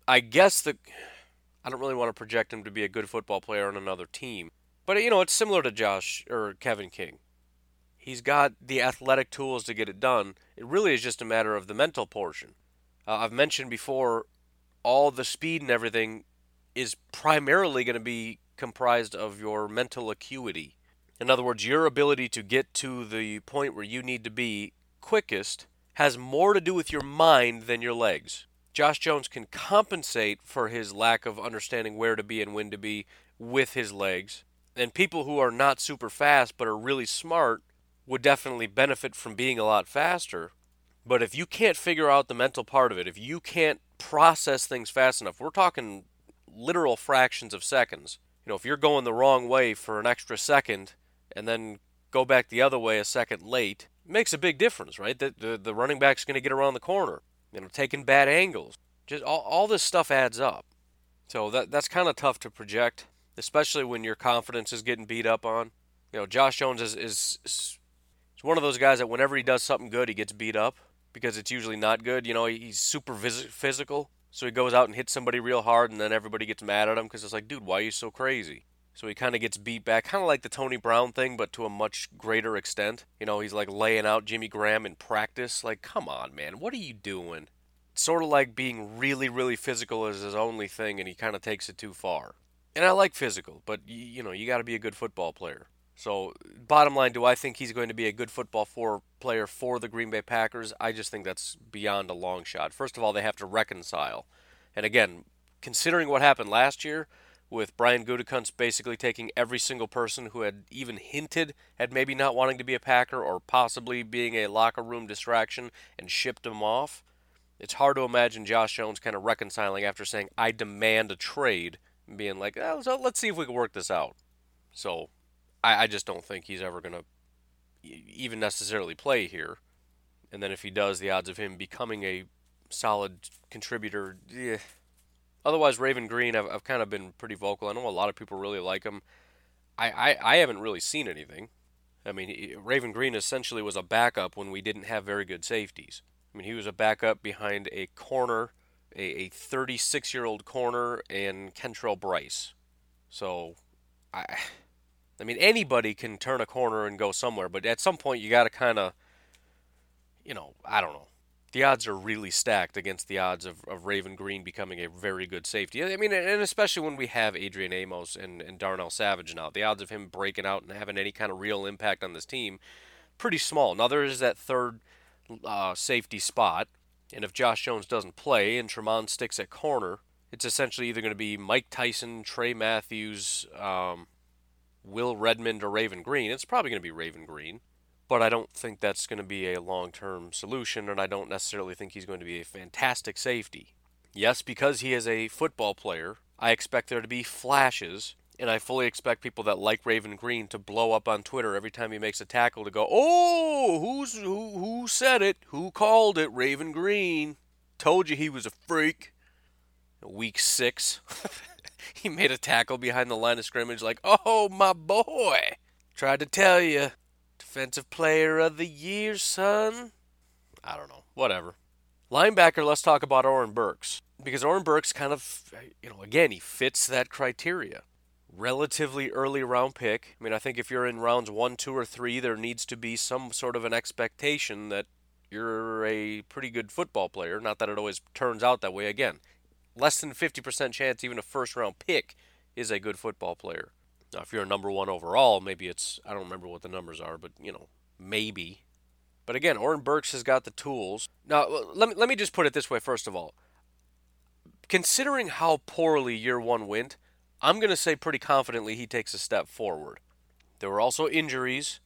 I guess the I don't really want to project him to be a good football player on another team, but you know, it's similar to Josh or Kevin King. He's got the athletic tools to get it done. It really is just a matter of the mental portion. Uh, I've mentioned before, all the speed and everything is primarily going to be comprised of your mental acuity. In other words, your ability to get to the point where you need to be quickest has more to do with your mind than your legs. Josh Jones can compensate for his lack of understanding where to be and when to be with his legs. And people who are not super fast but are really smart would definitely benefit from being a lot faster. But if you can't figure out the mental part of it, if you can't process things fast enough, we're talking literal fractions of seconds. You know, if you're going the wrong way for an extra second and then go back the other way a second late, it makes a big difference, right? The, the, the running back's going to get around the corner, you know, taking bad angles. Just all, all this stuff adds up. So that that's kind of tough to project, especially when your confidence is getting beat up on. You know, Josh Jones is, is, is one of those guys that whenever he does something good, he gets beat up because it's usually not good. You know, he's super physical, so he goes out and hits somebody real hard, and then everybody gets mad at him because it's like, dude, why are you so crazy? So he kind of gets beat back, kind of like the Tony Brown thing, but to a much greater extent. You know, he's like laying out Jimmy Graham in practice. Like, come on, man, what are you doing? It's sort of like being really, really physical is his only thing, and he kind of takes it too far. And I like physical, but you know, you got to be a good football player. So, bottom line, do I think he's going to be a good football for player for the Green Bay Packers? I just think that's beyond a long shot. First of all, they have to reconcile. And again, considering what happened last year, with Brian Gutekunst basically taking every single person who had even hinted at maybe not wanting to be a Packer or possibly being a locker room distraction and shipped them off. It's hard to imagine Josh Jones kind of reconciling after saying, I demand a trade, and being like, oh, so let's see if we can work this out. So I, I just don't think he's ever going to even necessarily play here. And then if he does, the odds of him becoming a solid contributor, Otherwise, Raven Greene, I've, I've kind of been pretty vocal. I know a lot of people really like him. I, I, I haven't really seen anything. I mean, Raven Greene essentially was a backup when we didn't have very good safeties. I mean, he was a backup behind a corner, a 36 year old corner, and Kentrell Brice. So, I, I mean, anybody can turn a corner and go somewhere, but at some point you got to kind of, you know, I don't know the odds are really stacked against the odds of, of Raven Greene becoming a very good safety. I mean, and especially when we have Adrian Amos and, and Darnell Savage now, the odds of him breaking out and having any kind of real impact on this team, pretty small. Now there is that third uh, safety spot, and if Josh Jones doesn't play and Tremont sticks at corner, it's essentially either going to be Mike Tyson, Trey Matthews, um, Will Redmond, or Raven Greene, It's probably going to be Raven Greene, but I don't think that's going to be a long term solution, and I don't necessarily think he's going to be a fantastic safety. Yes, because he is a football player, I expect there to be flashes, and I fully expect people that like Raven Greene to blow up on Twitter every time he makes a tackle to go, "Oh, who's who? Who said it? Who called it? Raven Greene? told you he was a freak." Week six, he made a tackle behind the line of scrimmage, like, "Oh, my boy, tried to tell you." Defensive player of the year, son. I don't know. Whatever. Linebacker, let's talk about Oren Burks. Because Oren Burks kind of, you know, again, he fits that criteria. Relatively early round pick. I mean, I think if you're in rounds one, two, or three, there needs to be some sort of an expectation that you're a pretty good football player. Not that it always turns out that way. Again, less than 50% chance even a first round pick is a good football player. Now, if you're a number one overall, maybe it's, I don't remember what the numbers are, but, you know, maybe. But again, Oren Burks has got the tools. Now, let me, let me just put it this way, first of all. Considering how poorly year one went, I'm going to say pretty confidently he takes a step forward. There were also injuries.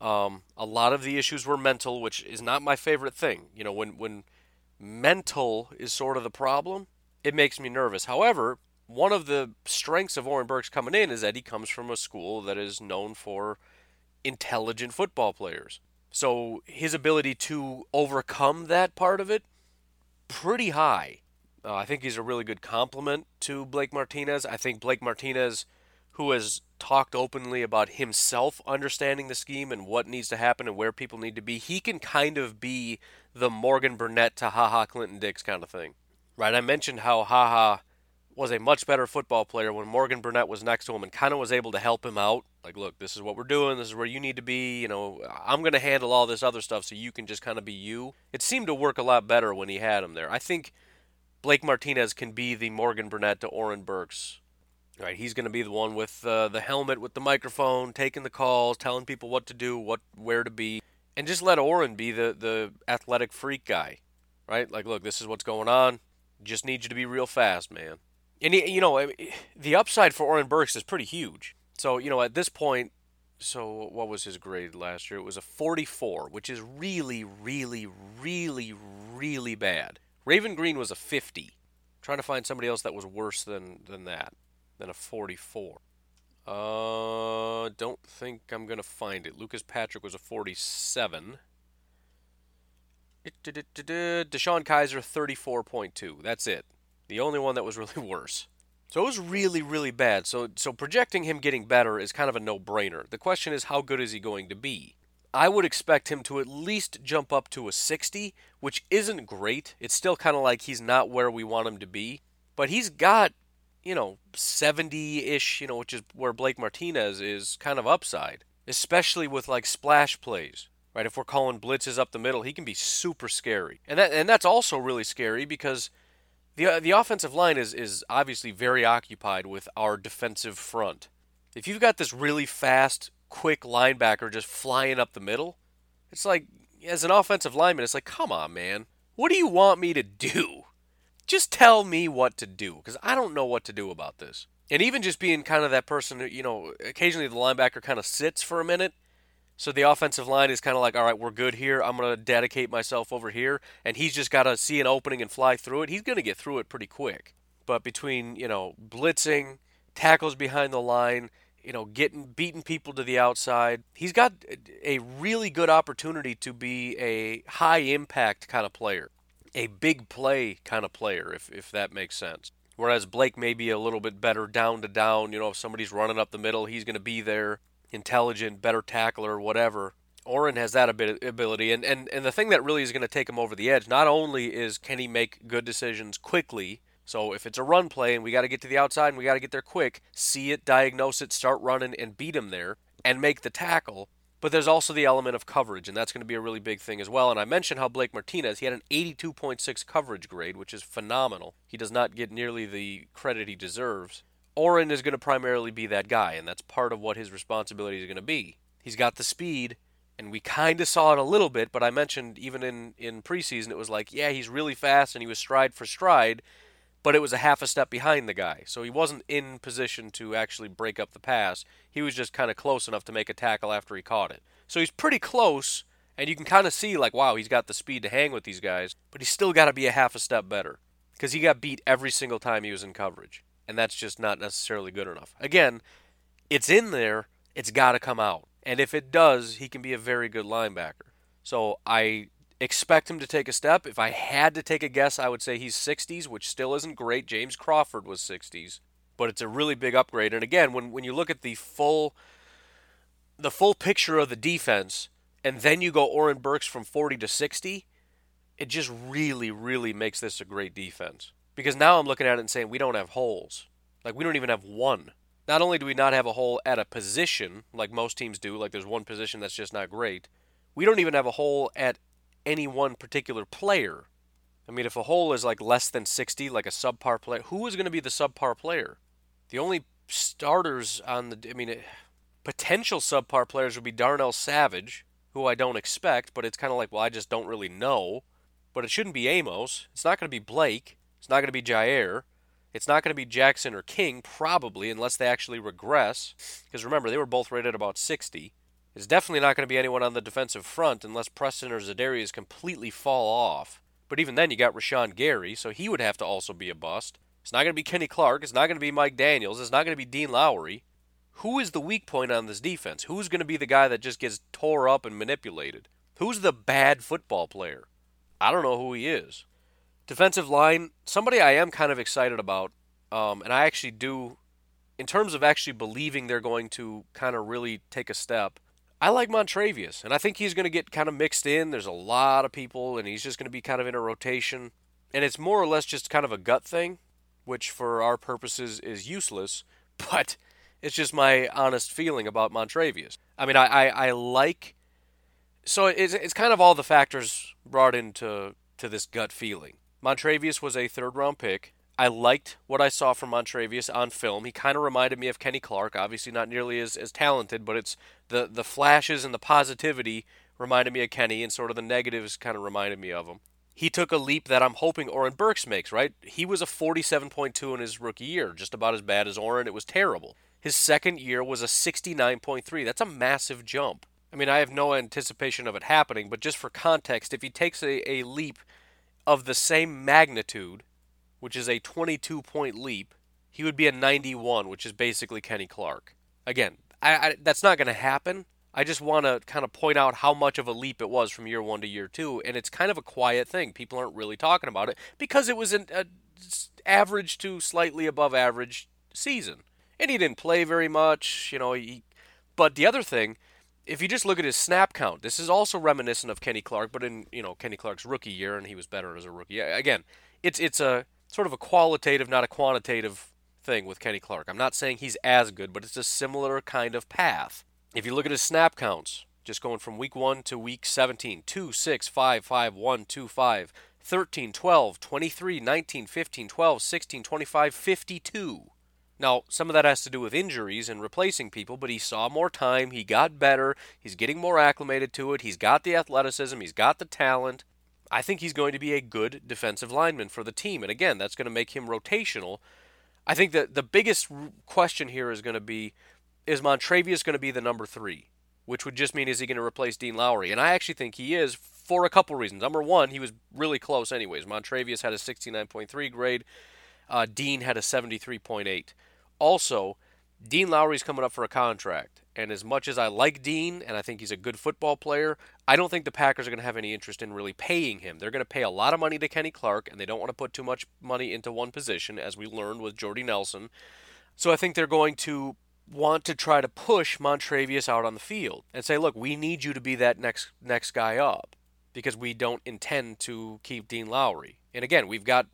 Um, a lot of the issues were mental, which is not my favorite thing. You know, when, when mental is sort of the problem, it makes me nervous. However, one of the strengths of Oren Burks coming in is that he comes from a school that is known for intelligent football players. So his ability to overcome that part of it, pretty high. Uh, I think he's a really good complement to Blake Martinez. I think Blake Martinez, who has talked openly about himself understanding the scheme and what needs to happen and where people need to be, he can kind of be the Morgan Burnett to Ha Ha Clinton Dix kind of thing. Right? I mentioned how Ha Ha was a much better football player when Morgan Burnett was next to him and kind of was able to help him out. Like, look, this is what we're doing. This is where you need to be. You know, I'm going to handle all this other stuff so you can just kind of be you. It seemed to work a lot better when he had him there. I think Blake Martinez can be the Morgan Burnett to Oren Burks. Right, he's going to be the one with uh, the helmet, with the microphone, taking the calls, telling people what to do, what where to be. and just let Oren be the the athletic freak guy, right? Like, look, this is what's going on. Just need you to be real fast, man. And you know, the upside for Oren Burks is pretty huge. So you know, at this point, so what was his grade last year? It was a 44, which is really, really, really, really bad. Raven Greene was a 50. I'm trying to find somebody else that was worse than than that, than a 44. Uh, don't think I'm gonna find it. Lucas Patrick was a 47. DeShone Kizer 34.2. That's it. The only one that was really worse. So it was really, really bad. So so projecting him getting better is kind of a no-brainer. The question is how good is he going to be? I would expect him to at least jump up to a 60, which isn't great. It's still kind of like he's not where we want him to be, but he's got, you know, 70-ish, you know, which is where Blake Martinez is kind of upside, especially with like splash plays. Right, if we're calling blitzes up the middle, he can be super scary. And that and that's also really scary because the uh, the offensive line is is obviously very occupied with our defensive front. If you've got this really fast, quick linebacker just flying up the middle, it's like as an offensive lineman, it's like, come on, man, what do you want me to do? Just tell me what to do, because I don't know what to do about this. And even just being kind of that person, you know, occasionally the linebacker kind of sits for a minute so the offensive line is kind of like, all right, we're good here. I'm going to dedicate myself over here. And he's just got to see an opening and fly through it. He's going to get through it pretty quick. But between, you know, blitzing, tackles behind the line, you know, getting beating people to the outside, he's got a really good opportunity to be a high impact kind of player, a big play kind of player, if, if that makes sense. Whereas Blake may be a little bit better down to down. You know, if somebody's running up the middle, he's going to be there intelligent, better tackler, whatever. Oren has that ability, and, and, and the thing that really is going to take him over the edge, not only is can he make good decisions quickly, so if it's a run play and we got to get to the outside and we got to get there quick, see it, diagnose it, start running, and beat him there, and make the tackle. But there's also the element of coverage, and that's going to be a really big thing as well. And I mentioned how Blake Martinez, he had an 82.6 coverage grade, which is phenomenal. He does not get nearly the credit he deserves. Oren is going to primarily be that guy, and that's part of what his responsibility is going to be. He's got the speed, and we kind of saw it a little bit, but I mentioned even in, in preseason, it was like, yeah, he's really fast and he was stride for stride, but it was a half a step behind the guy. So he wasn't in position to actually break up the pass. He was just kind of close enough to make a tackle after he caught it. So he's pretty close, and you can kind of see, like, wow, he's got the speed to hang with these guys, but he's still got to be a half a step better because he got beat every single time he was in coverage and that's just not necessarily good enough. Again, it's in there, it's got to come out. And if it does, he can be a very good linebacker. So I expect him to take a step. If I had to take a guess, I would say he's 60s, which still isn't great. James Crawford was 60s, but it's a really big upgrade. And again, when when you look at the full the full picture of the defense and then you go Oren Burks from 40 to 60, it just really really makes this a great defense. Because now I'm looking at it and saying we don't have holes. Like we don't even have one. Not only do we not have a hole at a position like most teams do, like there's one position that's just not great, we don't even have a hole at any one particular player. I mean, if a hole is like less than 60, like a subpar player, who is going to be the subpar player? The only starters on the, I mean, it, potential subpar players would be Darnell Savage, who I don't expect, but it's kind of like, well, I just don't really know. But it shouldn't be Amos. It's not going to be Blake. It's not going to be Jaire. It's not going to be Jackson or King, probably, unless they actually regress. Because remember, they were both rated about 60. It's definitely not going to be anyone on the defensive front unless Preston or Za'Darius completely fall off. But even then, you got Rashan Gary, so he would have to also be a bust. It's not going to be Kenny Clark. It's not going to be Mike Daniels. It's not going to be Dean Lowry. Who is the weak point on this defense? Who's going to be the guy that just gets tore up and manipulated? Who's the bad football player? I don't know who he is. Defensive line, somebody I am kind of excited about, um, and I actually do, in terms of actually believing they're going to kind of really take a step. I like Montravius, and I think he's going to get kind of mixed in. There's a lot of people, and he's just going to be kind of in a rotation. And it's more or less just kind of a gut thing, which for our purposes is useless, but it's just my honest feeling about Montravius. I mean, I, I, I like. So it's, it's kind of all the factors brought into to this gut feeling. Montravius was a third round pick. I liked what I saw from Montravius on film. He kind of reminded me of Kenny Clark. Obviously, not nearly as, as talented, but it's the, the flashes and the positivity reminded me of Kenny, and sort of the negatives kind of reminded me of him. He took a leap that I'm hoping Oren Burks makes, right? He was a 47.2 in his rookie year, just about as bad as Oren. It was terrible. His second year was a 69.3. That's a massive jump. I mean, I have no anticipation of it happening, but just for context, if he takes a, a leap of the same magnitude, which is a 22 point leap, he would be a 91, which is basically Kenny Clark. Again, I, I, that's not going to happen. I just want to kind of point out how much of a leap it was from year one to year two, and it's kind of a quiet thing. People aren't really talking about it because it was an a average to slightly above average season, and he didn't play very much, you know. He, but the other thing, if you just look at his snap count, this is also reminiscent of Kenny Clark, but in you know Kenny Clark's rookie year, and he was better as a rookie. Again, it's it's a sort of a qualitative, not a quantitative thing with Kenny Clark. I'm not saying he's as good, but it's a similar kind of path. If you look at his snap counts, just going from week 1 to week 17, 2, 6, 5, 5, 1, 2, 5, 13, 12, 23, 19, 15, 12, 16, 25, 52. Now, some of that has to do with injuries and replacing people, but he saw more time, he got better, he's getting more acclimated to it, he's got the athleticism, he's got the talent. I think he's going to be a good defensive lineman for the team. And again, that's going to make him rotational. I think that the biggest question here is going to be is Montravius going to be the number three? Which would just mean is he going to replace Dean Lowry? And I actually think he is for a couple reasons. Number one, he was really close anyways. Montravius had a 69.3 grade. Uh, Dean had a 73.8. Also, Dean Lowry's coming up for a contract. And as much as I like Dean and I think he's a good football player, I don't think the Packers are going to have any interest in really paying him. They're going to pay a lot of money to Kenny Clark, and they don't want to put too much money into one position, as we learned with Jordy Nelson. So I think they're going to want to try to push Montravius out on the field and say, look, we need you to be that next next guy up because we don't intend to keep Dean Lowry. And again, we've got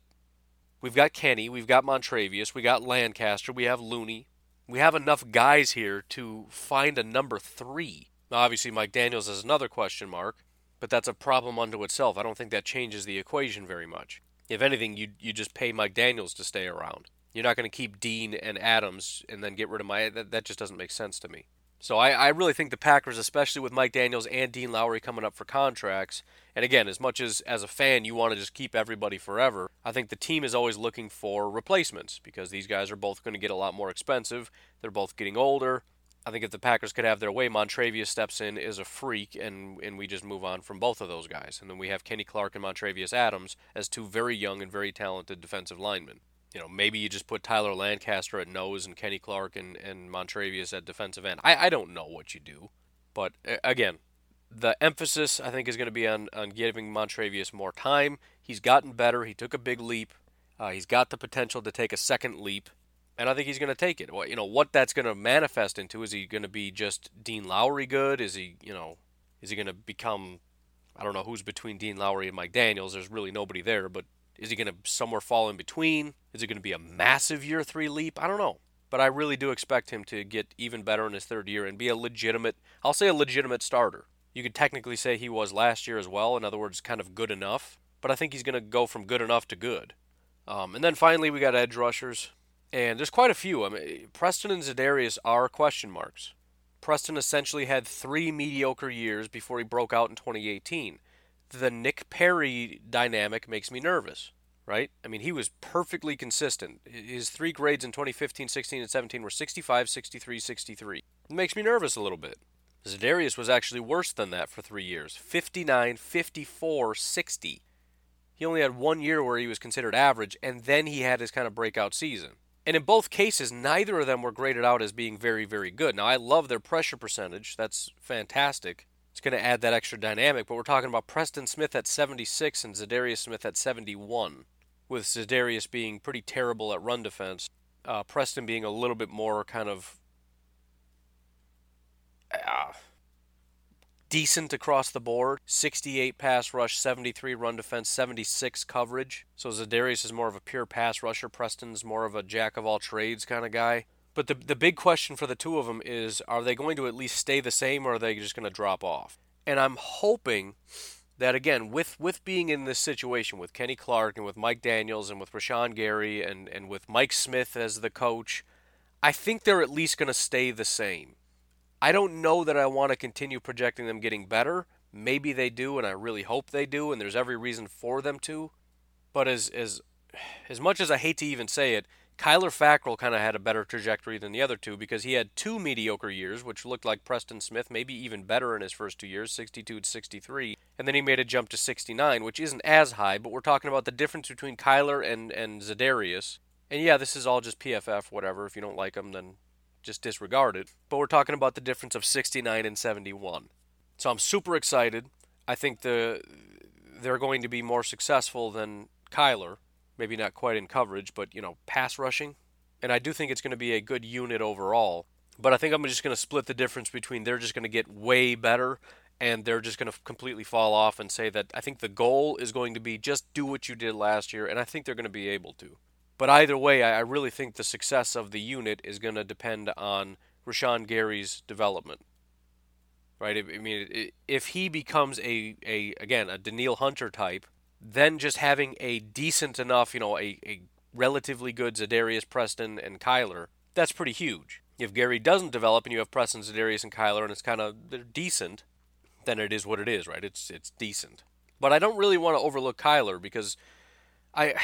we've got Kenny, we've got Montravius, we got Lancaster, we have Looney. We have enough guys here to find a number three. Now, obviously, Mike Daniels is another question mark, but that's a problem unto itself. I don't think that changes the equation very much. If anything, you you just pay Mike Daniels to stay around. You're not going to keep Dean and Adams and then get rid of my. That, that just doesn't make sense to me. So I, I really think the Packers, especially with Mike Daniels and Dean Lowry coming up for contracts, and again, as much as as a fan you want to just keep everybody forever, I think the team is always looking for replacements because these guys are both going to get a lot more expensive. They're both getting older. I think if the Packers could have their way, Montravius steps in is a freak, and and we just move on from both of those guys, and then we have Kenny Clark and Montravius Adams as two very young and very talented defensive linemen you know, maybe you just put Tyler Lancaster at nose and Kenny Clark and, and Montravius at defensive end. I, I don't know what you do. But again, the emphasis I think is going to be on, on giving Montravius more time. He's gotten better. He took a big leap. Uh, he's got the potential to take a second leap, and I think he's going to take it. Well, you know what that's going to manifest into? Is he going to be just Dean Lowry good? Is he you know is he going to become I don't know who's between Dean Lowry and Mike Daniels. There's really nobody there, but is he going to somewhere fall in between? Is it going to be a massive year three leap? I don't know. But I really do expect him to get even better in his third year and be a legitimate, I'll say a legitimate starter. You could technically say he was last year as well. In other words, kind of good enough. But I think he's going to go from good enough to good. Um, and then finally, we got edge rushers. And there's quite a few. I mean, Preston and Za'Darius are question marks. Preston essentially had three mediocre years before he broke out in 2018 the Nick Perry dynamic makes me nervous, right? I mean, he was perfectly consistent. His three grades in 2015, 16, and 17 were 65, 63, 63. It makes me nervous a little bit. Za'Darius was actually worse than that for three years 59, 54, 60. He only had one year where he was considered average, and then he had his kind of breakout season. And in both cases, neither of them were graded out as being very, very good. Now, I love their pressure percentage. That's fantastic it's going to add that extra dynamic. But we're talking about Preston Smith at 76 and Za'Darius Smith at 71, with Za'Darius being pretty terrible at run defense. Uh, Preston being a little bit more kind of uh, decent across the board. 68 pass rush, 73 run defense, 76 coverage. So Za'Darius is more of a pure pass rusher. Preston's more of a jack of all trades kind of guy. But the the big question for the two of them is: Are they going to at least stay the same, or are they just going to drop off? And I'm hoping that again, with with being in this situation with Kenny Clark and with Mike Daniels and with Rashan Gary and and with Mike Smith as the coach, I think they're at least going to stay the same. I don't know that I want to continue projecting them getting better, Maybe they do, and I really hope they do, and there's every reason for them to. But as as as much as I hate to even say it, Kyler Fackrell kind of had a better trajectory than the other two because he had two mediocre years, which looked like Preston Smith, maybe even better in his first two years, 62 to 63, and then he made a jump to 69, which isn't as high, but we're talking about the difference between Kyler and and Za'Darius. And yeah, this is all just PFF, whatever. If you don't like them, then just disregard it. But we're talking about the difference of 69 and 71. So I'm super excited. I think the they're going to be more successful than Kyler maybe not quite in coverage, but you know, pass rushing. And I do think it's going to be a good unit overall. But I think I'm just going to split the difference between they're just going to get way better and they're just going to completely fall off and say that I think the goal is going to be just do what you did last year, and I think they're going to be able to. But either way, I really think the success of the unit is going to depend on Rashan Gary's development. Right? I mean, if he becomes a, a again, a Danielle Hunter type, then just having a decent enough, you know, a, a relatively good Za'Darius Preston and Kyler, that's pretty huge. If Gary doesn't develop and you have Preston, Za'Darius, and Kyler, and it's kind of they're decent, then it is what it is, right? It's it's decent. But I don't really want to overlook Kyler because I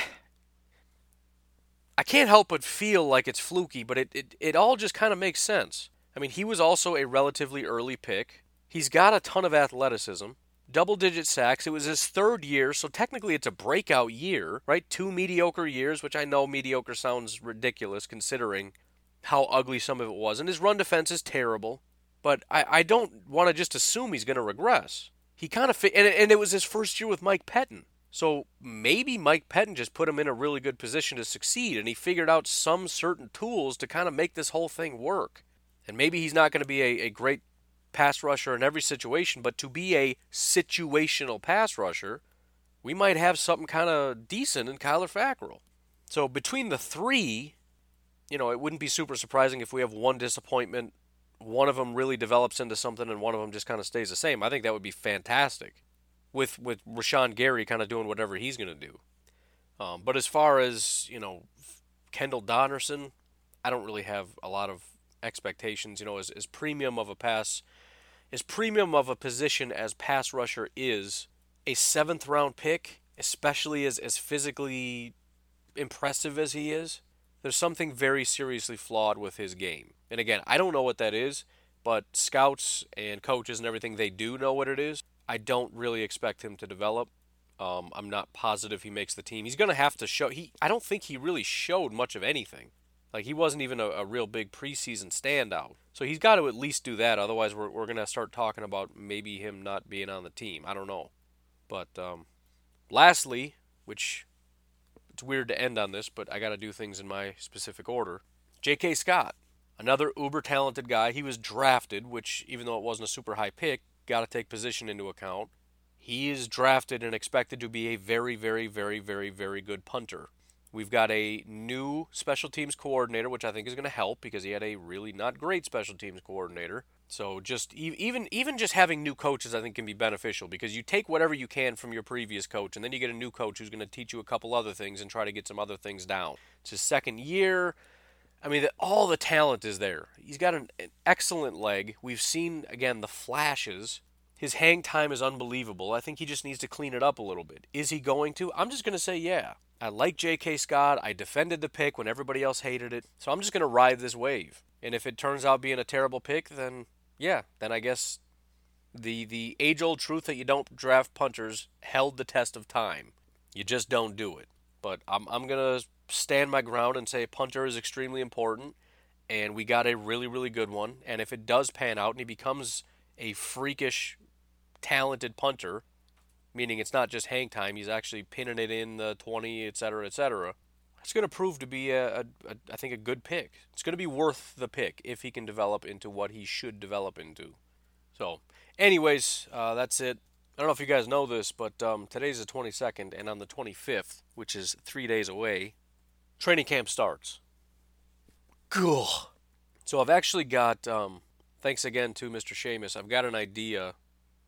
I can't help but feel like it's fluky, but it, it, it all just kind of makes sense. I mean, he was also a relatively early pick. He's got a ton of athleticism double digit sacks. It was his third year, so technically it's a breakout year, right? Two mediocre years, which I know mediocre sounds ridiculous considering how ugly some of it was. And his run defense is terrible, but I, I don't want to just assume he's going to regress. He kind of fit, and, and it was his first year with Mike Pettine. So maybe Mike Pettine just put him in a really good position to succeed, and he figured out some certain tools to kind of make this whole thing work. And maybe he's not going to be a, a great pass rusher in every situation, but to be a situational pass rusher, we might have something kind of decent in Kyler Fackrell. So between the three, you know, it wouldn't be super surprising if we have one disappointment, one of them really develops into something, and one of them just kind of stays the same. I think that would be fantastic, with with Rashan Gary kind of doing whatever he's going to do. Um, but as far as you know, Kendall Donnerson, I don't really have a lot of expectations. You know, as, as premium of a pass as premium of a position as pass rusher is, a seventh round pick, especially as, as physically impressive as he is, there's something very seriously flawed with his game. And again, I don't know what that is, but scouts and coaches and everything, they do know what it is. I don't really expect him to develop. Um, I'm not positive he makes the team. He's going to have to show. He, I don't think he really showed much of anything. Like he wasn't even a, a real big preseason standout. So he's got to at least do that. Otherwise, we're, we're going to start talking about maybe him not being on the team. I don't know. But um, lastly, which it's weird to end on this, but I got to do things in my specific order. J.K. Scott, another uber talented guy. He was drafted, which even though it wasn't a super high pick, got to take position into account. He is drafted and expected to be a very, very, very, very, very good punter. We've got a new special teams coordinator, which I think is going to help because he had a really not great special teams coordinator. So just even even just having new coaches, I think can be beneficial because you take whatever you can from your previous coach, and then you get a new coach who's going to teach you a couple other things and try to get some other things down. It's his second year. I mean, all the talent is there. He's got an, an excellent leg. We've seen again the flashes. His hang time is unbelievable. I think he just needs to clean it up a little bit. Is he going to? I'm just going to say yeah. I like J.K. Scott. I defended the pick when everybody else hated it. So I'm just going to ride this wave. And if it turns out being a terrible pick, then yeah, then I guess the the age old truth that you don't draft punters held the test of time. You just don't do it. But I'm I'm going to stand my ground and say punter is extremely important and we got a really really good one and if it does pan out and he becomes a freakish talented punter meaning it's not just hang time. He's actually pinning it in the 20, et cetera, et cetera. It's going to prove to be, a, a, a, I think, a good pick. It's going to be worth the pick if he can develop into what he should develop into. So, anyways, uh, that's it. I don't know if you guys know this, but um, today's the 22nd, and on the 25th, which is three days away, training camp starts. Cool. So I've actually got, um, thanks again to Mr. Seamus, I've got an idea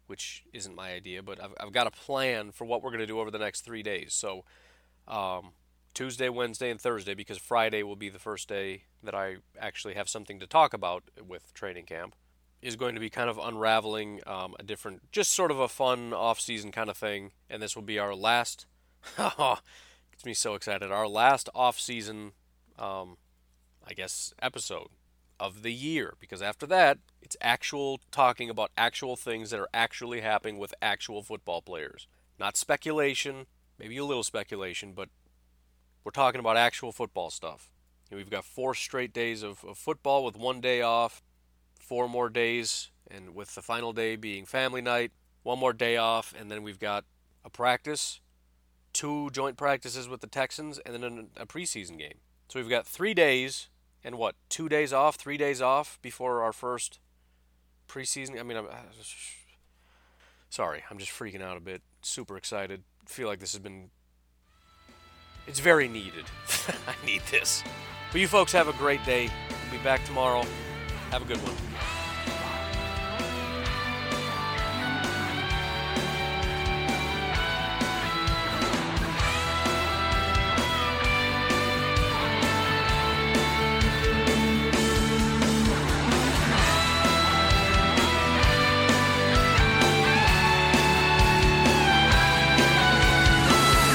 which isn't my idea, but I've, I've got a plan for what we're going to do over the next three days. So, um, Tuesday, Wednesday, and Thursday, because Friday will be the first day that I actually have something to talk about with training camp. is going to be kind of unraveling um, a different, just sort of a fun off-season kind of thing, and this will be our last. gets me so excited. Our last off-season, um, I guess, episode of the year, because after that, it's actual talking about actual things that are actually happening with actual football players, not speculation. Maybe a little speculation, but we're talking about actual football stuff. we've got four straight days of, of football with one day off four more days, and with the final day being family night, one more day off, and then we've got a practice, two joint practices with the Texans, and then a preseason game. So we've got three days and what, two days off, three days off before our first preseason. I mean, I'm sorry, I'm just freaking out a bit. Super excited. Feel like this has been. It's very needed. I need this. But you folks have a great day. We'll be back tomorrow. Have a good one.